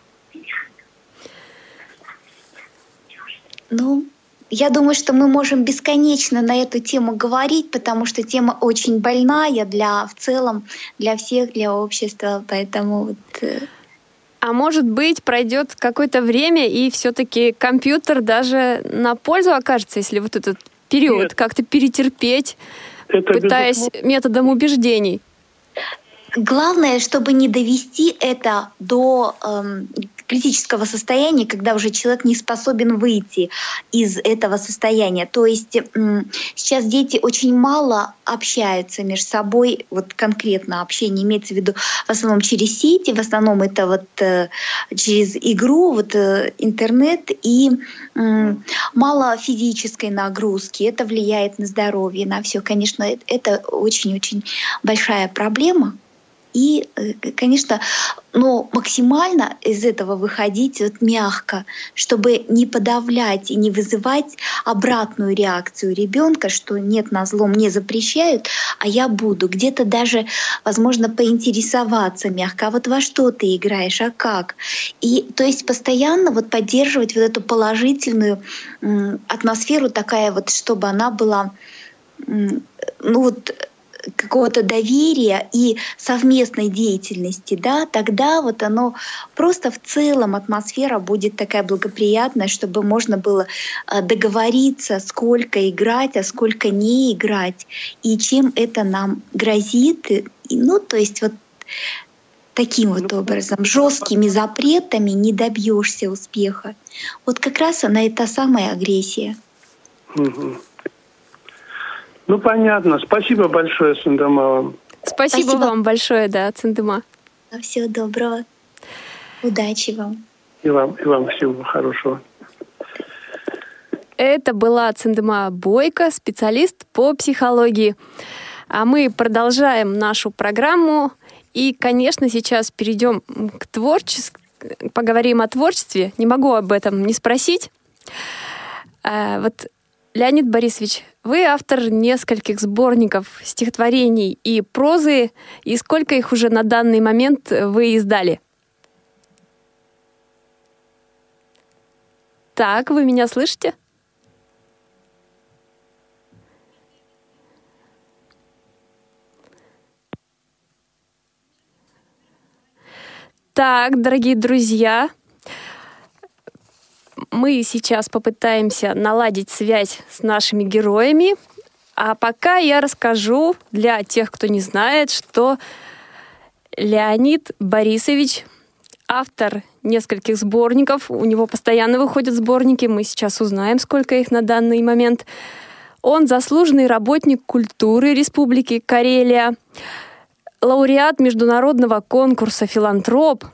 Ну, я думаю, что мы можем бесконечно на эту тему говорить, потому что тема очень больная для в целом для всех, для общества, поэтому вот. Э, а может быть, пройдет какое-то время, и все-таки компьютер даже на пользу окажется, если вот этот период как-то перетерпеть, это пытаясь безусловно... методом убеждений. Главное, чтобы не довести это до эм, критического состояния, когда уже человек не способен выйти из этого состояния. То есть сейчас дети очень мало общаются между собой, вот конкретно общение имеется в виду в основном через сети, в основном это вот э, через игру, вот э, интернет и мало физической нагрузки. Это влияет на здоровье, на все. Конечно, это очень-очень большая проблема. И, э, конечно, но максимально из этого выходить вот мягко, чтобы не подавлять и не вызывать обратную реакцию ребенка, что нет, на зло мне запрещают, а я буду. Где-то даже, возможно, поинтересоваться мягко, а вот во что ты играешь, а как? И то есть постоянно вот поддерживать вот эту положительную атмосферу такая вот, чтобы она была ну вот какого-то доверия и совместной деятельности, да, тогда вот оно просто в целом атмосфера будет такая благоприятная, чтобы можно было а, договориться, сколько играть, а сколько не играть, и чем это нам грозит. Ну, то есть вот таким вот ну, образом, жесткими запретами не добьешься успеха. Вот как раз она и та самая агрессия. Угу. Ну, понятно. Спасибо большое, Сандама вам. Спасибо, Спасибо вам большое, да, Цендыма. Всего доброго. Удачи вам. И вам, и вам всего хорошего. Это была Цендыма Бойко, специалист по психологии. А мы продолжаем нашу программу. И, конечно, сейчас перейдем к творчеству, поговорим о творчестве. Не могу об этом не спросить. А, вот Леонид Борисович, вы автор нескольких сборников стихотворений и прозы, и сколько их уже на данный момент вы издали? Так, вы меня слышите? Так, дорогие друзья, мы сейчас попытаемся наладить связь с нашими героями. А пока я расскажу для тех, кто не знает, что Леонид Борисович автор нескольких сборников. У него постоянно выходят сборники. Мы сейчас узнаем, сколько их на данный момент. Он заслуженный работник культуры Республики Карелия. лауреат международного конкурса «Филантроп».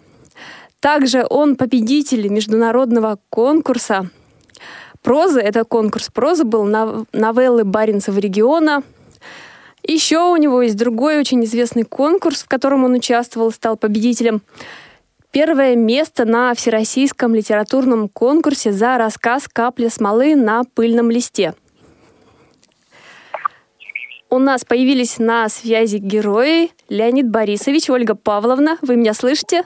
Также он победитель международного конкурса прозы. Это конкурс прозы был на новеллы Баренцева региона. Еще у него есть другой очень известный конкурс, в котором он участвовал, стал победителем. Первое место на Всероссийском литературном конкурсе за рассказ «Капля смолы на пыльном листе». У нас появились на связи герои Леонид Борисович, Ольга Павловна. Вы меня слышите?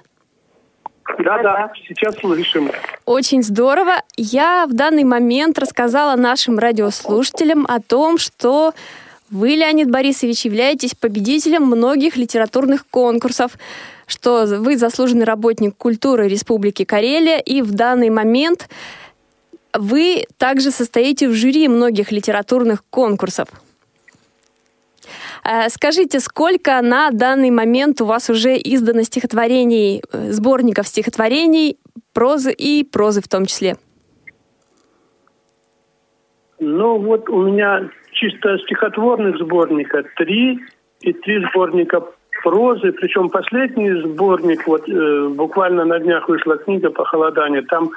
Да, да, сейчас слышим. Очень здорово. Я в данный момент рассказала нашим радиослушателям о том, что вы, Леонид Борисович, являетесь победителем многих литературных конкурсов, что вы заслуженный работник культуры Республики Карелия, и в данный момент вы также состоите в жюри многих литературных конкурсов. Э, скажите, сколько на данный момент у вас уже издано стихотворений, э, сборников стихотворений, прозы и прозы в том числе? Ну, вот у меня чисто стихотворных сборника три и три сборника прозы, причем последний сборник, вот э, буквально на днях вышла книга «Похолодание», там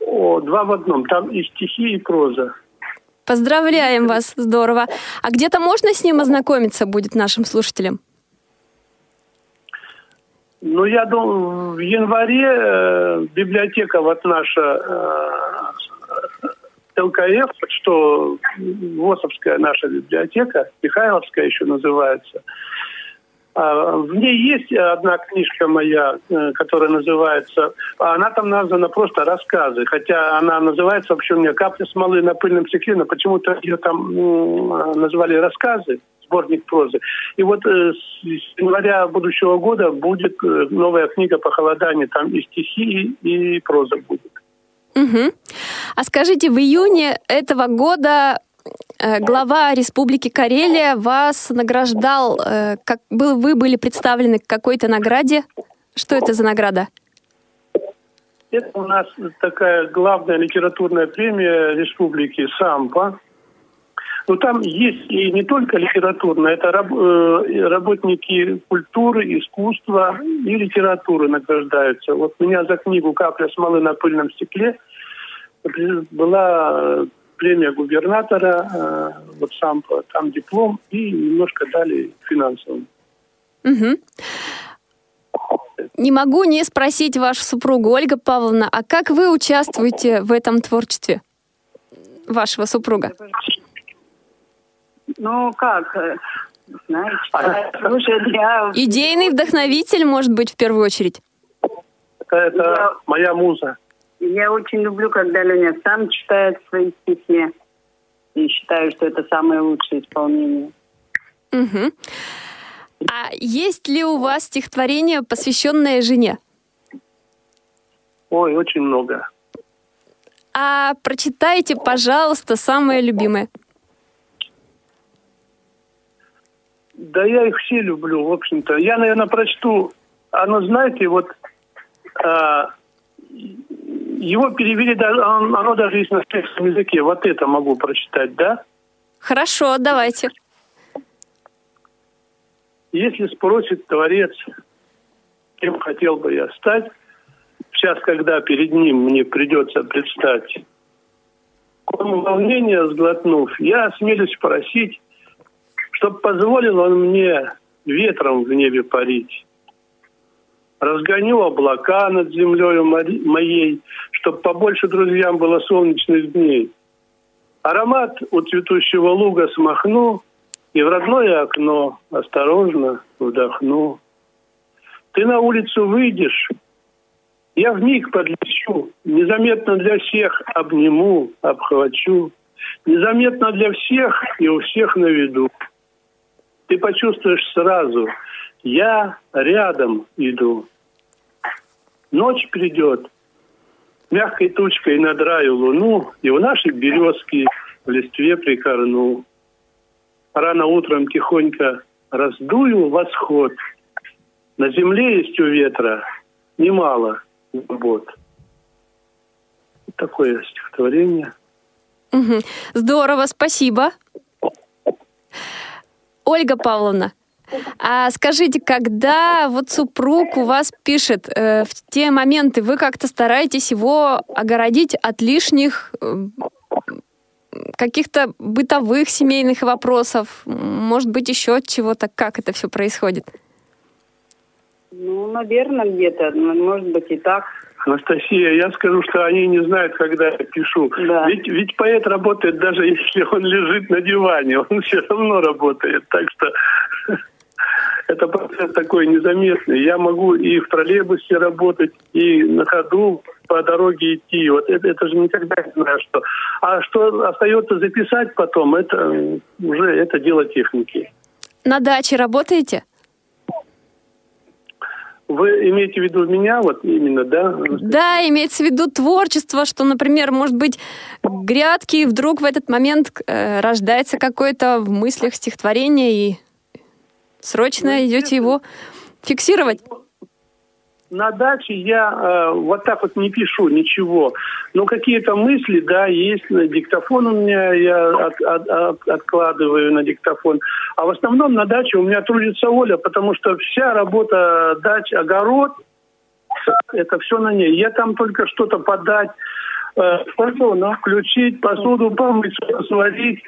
о, два в одном, там и стихи, и проза. Поздравляем вас, здорово. А где-то можно с ним ознакомиться будет нашим слушателям? Ну, я думаю, в январе э, библиотека вот наша э, ЛКФ, что ВОСовская наша библиотека, Михайловская еще называется, в ней есть одна книжка моя, э, которая называется... Она там названа просто «Рассказы», хотя она называется вообще у меня «Капля смолы на пыльном стекле», но почему-то ее там ну, называли «Рассказы», сборник прозы. И вот э, с января будущего года будет э, новая книга «Похолодание», там и стихи, и проза будет. Угу. А скажите, в июне этого года глава Республики Карелия вас награждал, э, как был, вы были представлены к какой-то награде. Что это за награда? Это у нас такая главная литературная премия республики САМПА. Но там есть и не только литературная, это раб, э, работники культуры, искусства и литературы награждаются. Вот меня за книгу «Капля смолы на пыльном стекле» была премия губернатора, э, вот сам там диплом и немножко дали финансовым. Угу. Не могу не спросить вашу супругу Ольга Павловна, а как вы участвуете в этом творчестве вашего супруга? Ну как, э, знаете, я... Идейный вдохновитель, может быть, в первую очередь? Это моя муза. Я очень люблю, когда Леня сам читает свои стихи. И считаю, что это самое лучшее исполнение. Угу. А есть ли у вас стихотворение, посвященное жене? Ой, очень много. А прочитайте, пожалуйста, самое любимое. Да я их все люблю, в общем-то. Я, наверное, прочту. Оно, знаете, вот а, его перевели, оно даже есть на английском языке. Вот это могу прочитать, да? Хорошо, давайте. Если спросит Творец, кем хотел бы я стать, сейчас, когда перед ним мне придется предстать, кому волнение сглотнув, я осмелюсь просить, чтоб позволил он мне ветром в небе парить разгоню облака над землей моей, чтобы побольше друзьям было солнечных дней. Аромат у цветущего луга смахну и в родное окно осторожно вдохну. Ты на улицу выйдешь, я в миг подлечу, незаметно для всех обниму, обхвачу, незаметно для всех и у всех на виду. Ты почувствуешь сразу, я рядом иду. Ночь придет, мягкой тучкой над раю луну, и у нашей березки в листве прикорну. Рано утром тихонько раздую восход. На земле есть у ветра немало забот. Такое стихотворение. Здорово, спасибо. Ольга Павловна, А скажите, когда вот супруг у вас пишет, э, в те моменты вы как-то стараетесь его огородить от лишних э, каких-то бытовых семейных вопросов, может быть, еще от чего-то, как это все происходит? Ну, наверное, где-то, ну, может быть, и так. Анастасия, я скажу, что они не знают, когда я пишу. Да. Ведь, ведь поэт работает даже если он лежит на диване, он все равно работает. Так что это процесс такой незаметный. Я могу и в троллейбусе работать, и на ходу по дороге идти. Вот это, это же никогда не знаю, что. А что остается записать потом, это уже это дело техники. На даче работаете? Вы имеете в виду меня, вот именно, да? Да, имеется в виду творчество, что, например, может быть, грядки, и вдруг в этот момент э, рождается какое-то в мыслях стихотворение, и срочно идете его фиксировать. На даче я э, вот так вот не пишу ничего. Но какие-то мысли, да, есть. На диктофон у меня я от, от- от- откладываю на диктофон. А в основном на даче у меня трудится Оля, потому что вся работа дач, огород, это все на ней. Я там только что-то подать, э, посуду включить, посуду помыть, сварить,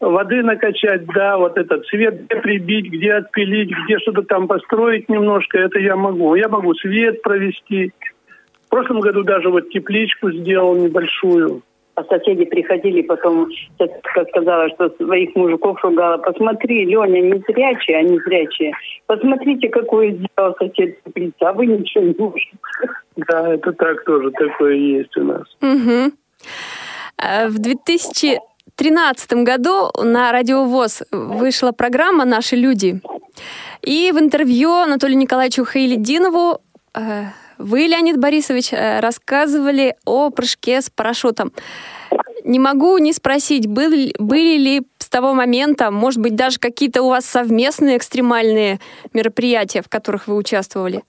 воды накачать, да, вот этот свет где прибить, где отпилить, где что-то там построить немножко, это я могу. Я могу свет провести. В прошлом году даже вот тепличку сделал небольшую. А соседи приходили, потом соседка сказала, что своих мужиков ругала. Посмотри, Леня, не зрячие, они зрячие. Посмотрите, какую сделал сосед теплицу, а вы ничего не можете. Да, это так тоже, такое есть у нас. Мгм. Э, В 2013 году на Радио ВОЗ вышла программа «Наши люди». И в интервью Анатолию Николаевичу Хаилидинову э, вы, Леонид Борисович, э, рассказывали о прыжке с парашютом. Не могу не спросить, был- были ли с того момента, может быть, даже какие-то у вас совместные экстремальные мероприятия, в которых вы участвовали?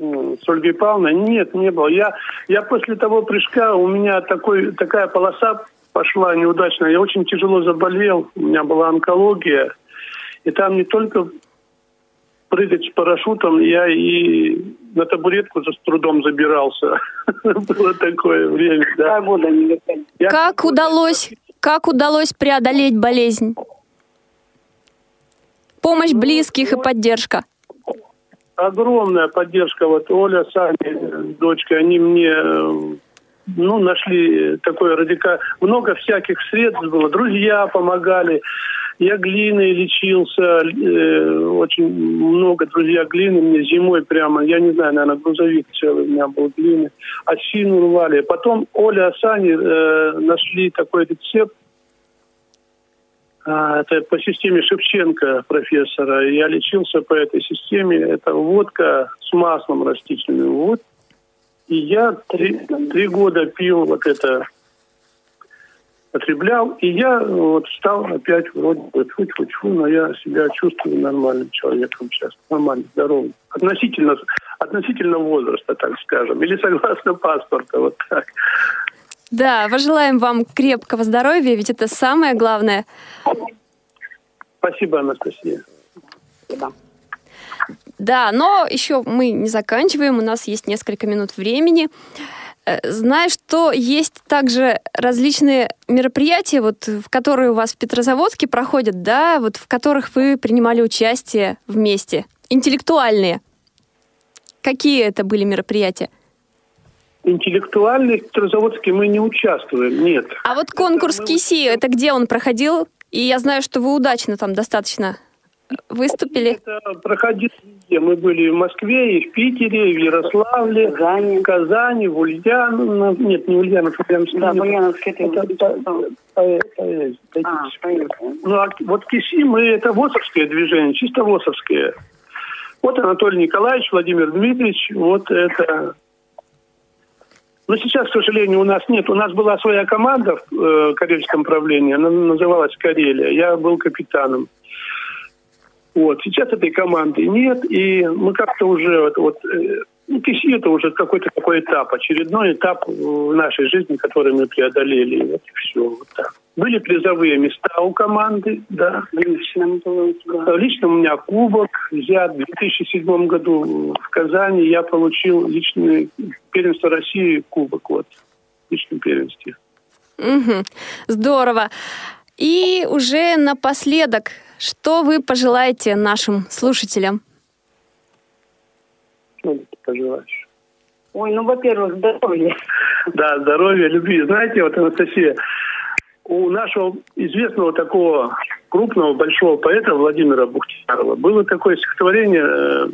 С Ольгой Павловной? Нет, не было. Я, я после того прыжка, у меня такой, такая полоса пошла неудачная. Я очень тяжело заболел, у меня была онкология. И там не только прыгать с парашютом, я и на табуретку за- с трудом забирался. Было такое время, да. Как удалось, как удалось преодолеть болезнь? Помощь близких и поддержка. Огромная поддержка. Вот Оля, Саня, э, дочка, они мне э, ну, нашли такое радикальное... Много всяких средств было. Друзья помогали. Я глиной лечился. э, очень много друзья глины мне зимой прямо. Я не знаю, наверное, грузовик целый у меня был глины. Осину рвали. Потом Оля, Саня э, нашли такой рецепт Это по системе Шевченко профессора. Я лечился по этой системе. Это водка с маслом растительным. Вот. И я три, три года пил вот это, потреблял. И я вот стал опять вроде бы тьфу тьфу тьфу, но я себя чувствую нормальным человеком сейчас. Нормально, здоровым. Относительно, относительно возраста, так скажем. Или согласно паспорта, вот так. Да, пожелаем вам крепкого здоровья, ведь это самое главное. Спасибо, Анастасия. Да, но еще мы не заканчиваем, у нас есть несколько минут времени. Э, Знаю, что есть также различные мероприятия, вот, в которые у вас в Петрозаводске проходят, да, вот в которых вы принимали участие вместе, интеллектуальные. Какие это были мероприятия? Интеллектуальных в Петрозаводске мы не участвуем, нет. А вот конкурс КИСИ, это где он проходил? И я знаю, что вы удачно там достаточно выступили. Это проходило везде. Мы были в Москве, и в Питере, и в Ярославле, в Казани, в Ульяновске. Нет, не Ульяновск, Ульяновск. Да, в Ульяновске это Это А, Ну, а вот КИСИ, мы, это ВОСовское движение, чисто ВОСовское. Вот Анатолий Николаевич, Владимир Дмитриевич, вот это... Но сейчас, к сожалению, у нас нет. У нас была своя команда в э, Карельском правлении, она называлась «Карелия». Я был капитаном. Вот. Сейчас этой команды нет, и мы как-то уже вот, вот э, ну, КИСИ это уже какой-то такой этап, очередной этап в нашей жизни, который мы преодолели. Вот и все. Вот так. Были призовые места у команды, да. У тебя. Лично у меня кубок. Я в 2007 году в Казани я получил личный первенство России кубок вот в личном первенстве. Угу. Здорово. И уже напоследок, что вы пожелаете нашим слушателям? Что ты пожелаешь? Ой, ну, во-первых, здоровья. Да, здоровья, любви. Знаете, вот, Анастасия, у нашего известного такого крупного, большого поэта Владимира Бухтиярова было такое стихотворение, э,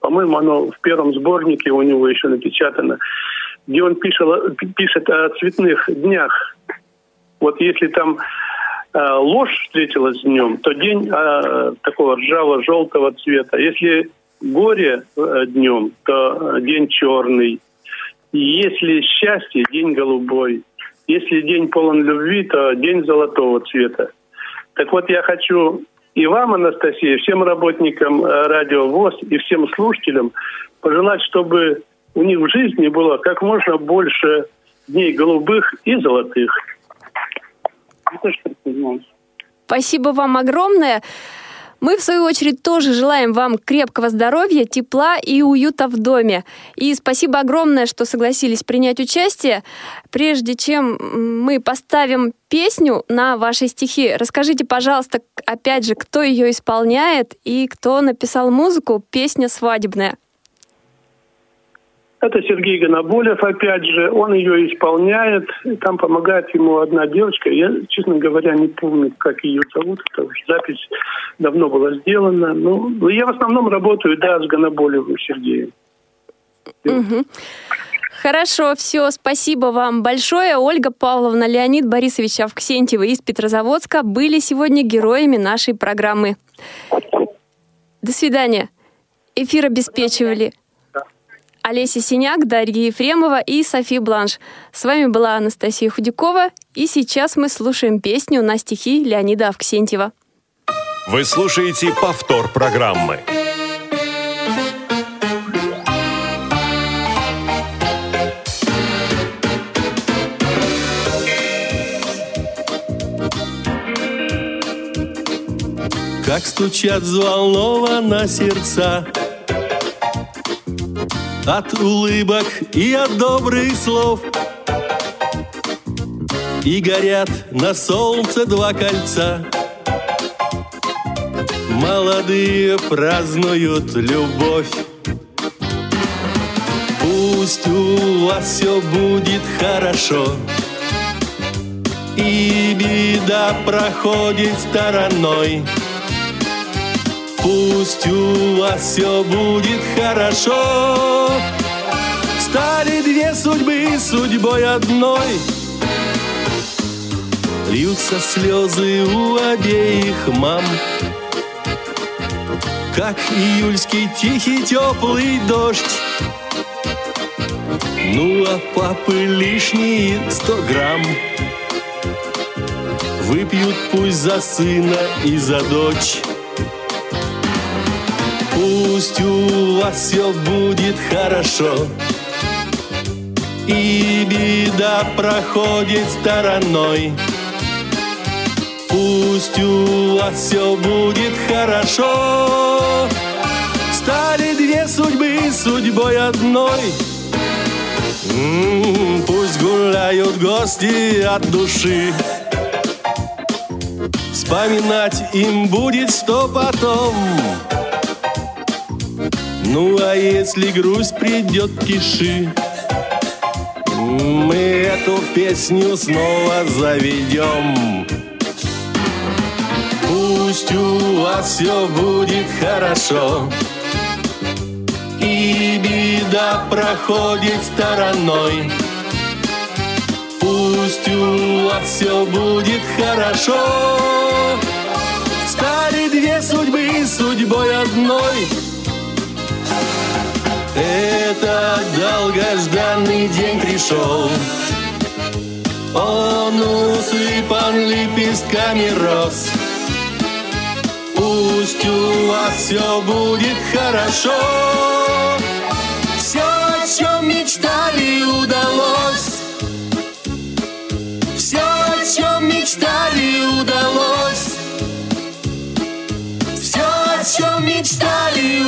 по-моему, оно в первом сборнике у него еще напечатано, где он пишет, пишет о цветных днях. Вот если там э, ложь встретилась днем, то день э, такого ржаво-желтого цвета. Если горе э, днем, то день черный. Если счастье, день голубой. Если день полон любви, то день золотого цвета. Так вот, я хочу и вам, Анастасия, всем работникам э, радио ВОЗ и всем слушателям пожелать, чтобы у них в жизни было как можно больше дней голубых и золотых. Спасибо вам огромное. Мы, в свою очередь, тоже желаем вам крепкого здоровья, тепла и уюта в доме. И спасибо огромное, что согласились принять участие. Прежде чем мы поставим песню на ваши стихи, расскажите, пожалуйста, опять же, кто ее исполняет и кто написал музыку «Песня свадебная». Это Сергей Гоноболев, опять же, он ее исполняет, там помогает ему одна девочка. Я, честно говоря, не помню, как ее зовут, потому что запись давно была сделана. Ну, но я в основном работаю, да, с Гоноболевым Сергеем. Угу. Хорошо, все, спасибо вам большое. Ольга Павловна, Леонид Борисович Авксентьева из Петрозаводска были сегодня героями нашей программы. До свидания. Эфир обеспечивали Олеся Синяк, Дарья Ефремова и Софи Бланш. С вами была Анастасия Худякова, и сейчас мы слушаем песню на стихи Леонида Авксентьева. Вы слушаете повтор программы. Как стучат взволнованно сердца от улыбок и от добрых слов. И горят на солнце два кольца. Молодые празднуют любовь. Пусть у вас все будет хорошо. И беда проходит стороной Пусть у вас все будет хорошо. Стали две судьбы судьбой одной. Льются слезы у обеих мам. Как июльский тихий теплый дождь. Ну а папы лишние сто грамм. Выпьют пусть за сына и за дочь Пусть у вас все будет хорошо. И беда проходит стороной. Пусть у вас все будет хорошо. Стали две судьбы судьбой одной. М-м, Пусть гуляют гости от души. Вспоминать им будет что потом ну а если грусть придет, тиши Мы эту песню снова заведем. Пусть у вас все будет хорошо. И беда проходит стороной. Пусть у вас все будет хорошо. Стали две судьбы судьбой одной этот долгожданный день пришел. Он усыпан лепестками роз. Пусть у вас все будет хорошо. Все, о чем мечтали, удалось. Все, о чем мечтали, удалось. Все, о чем мечтали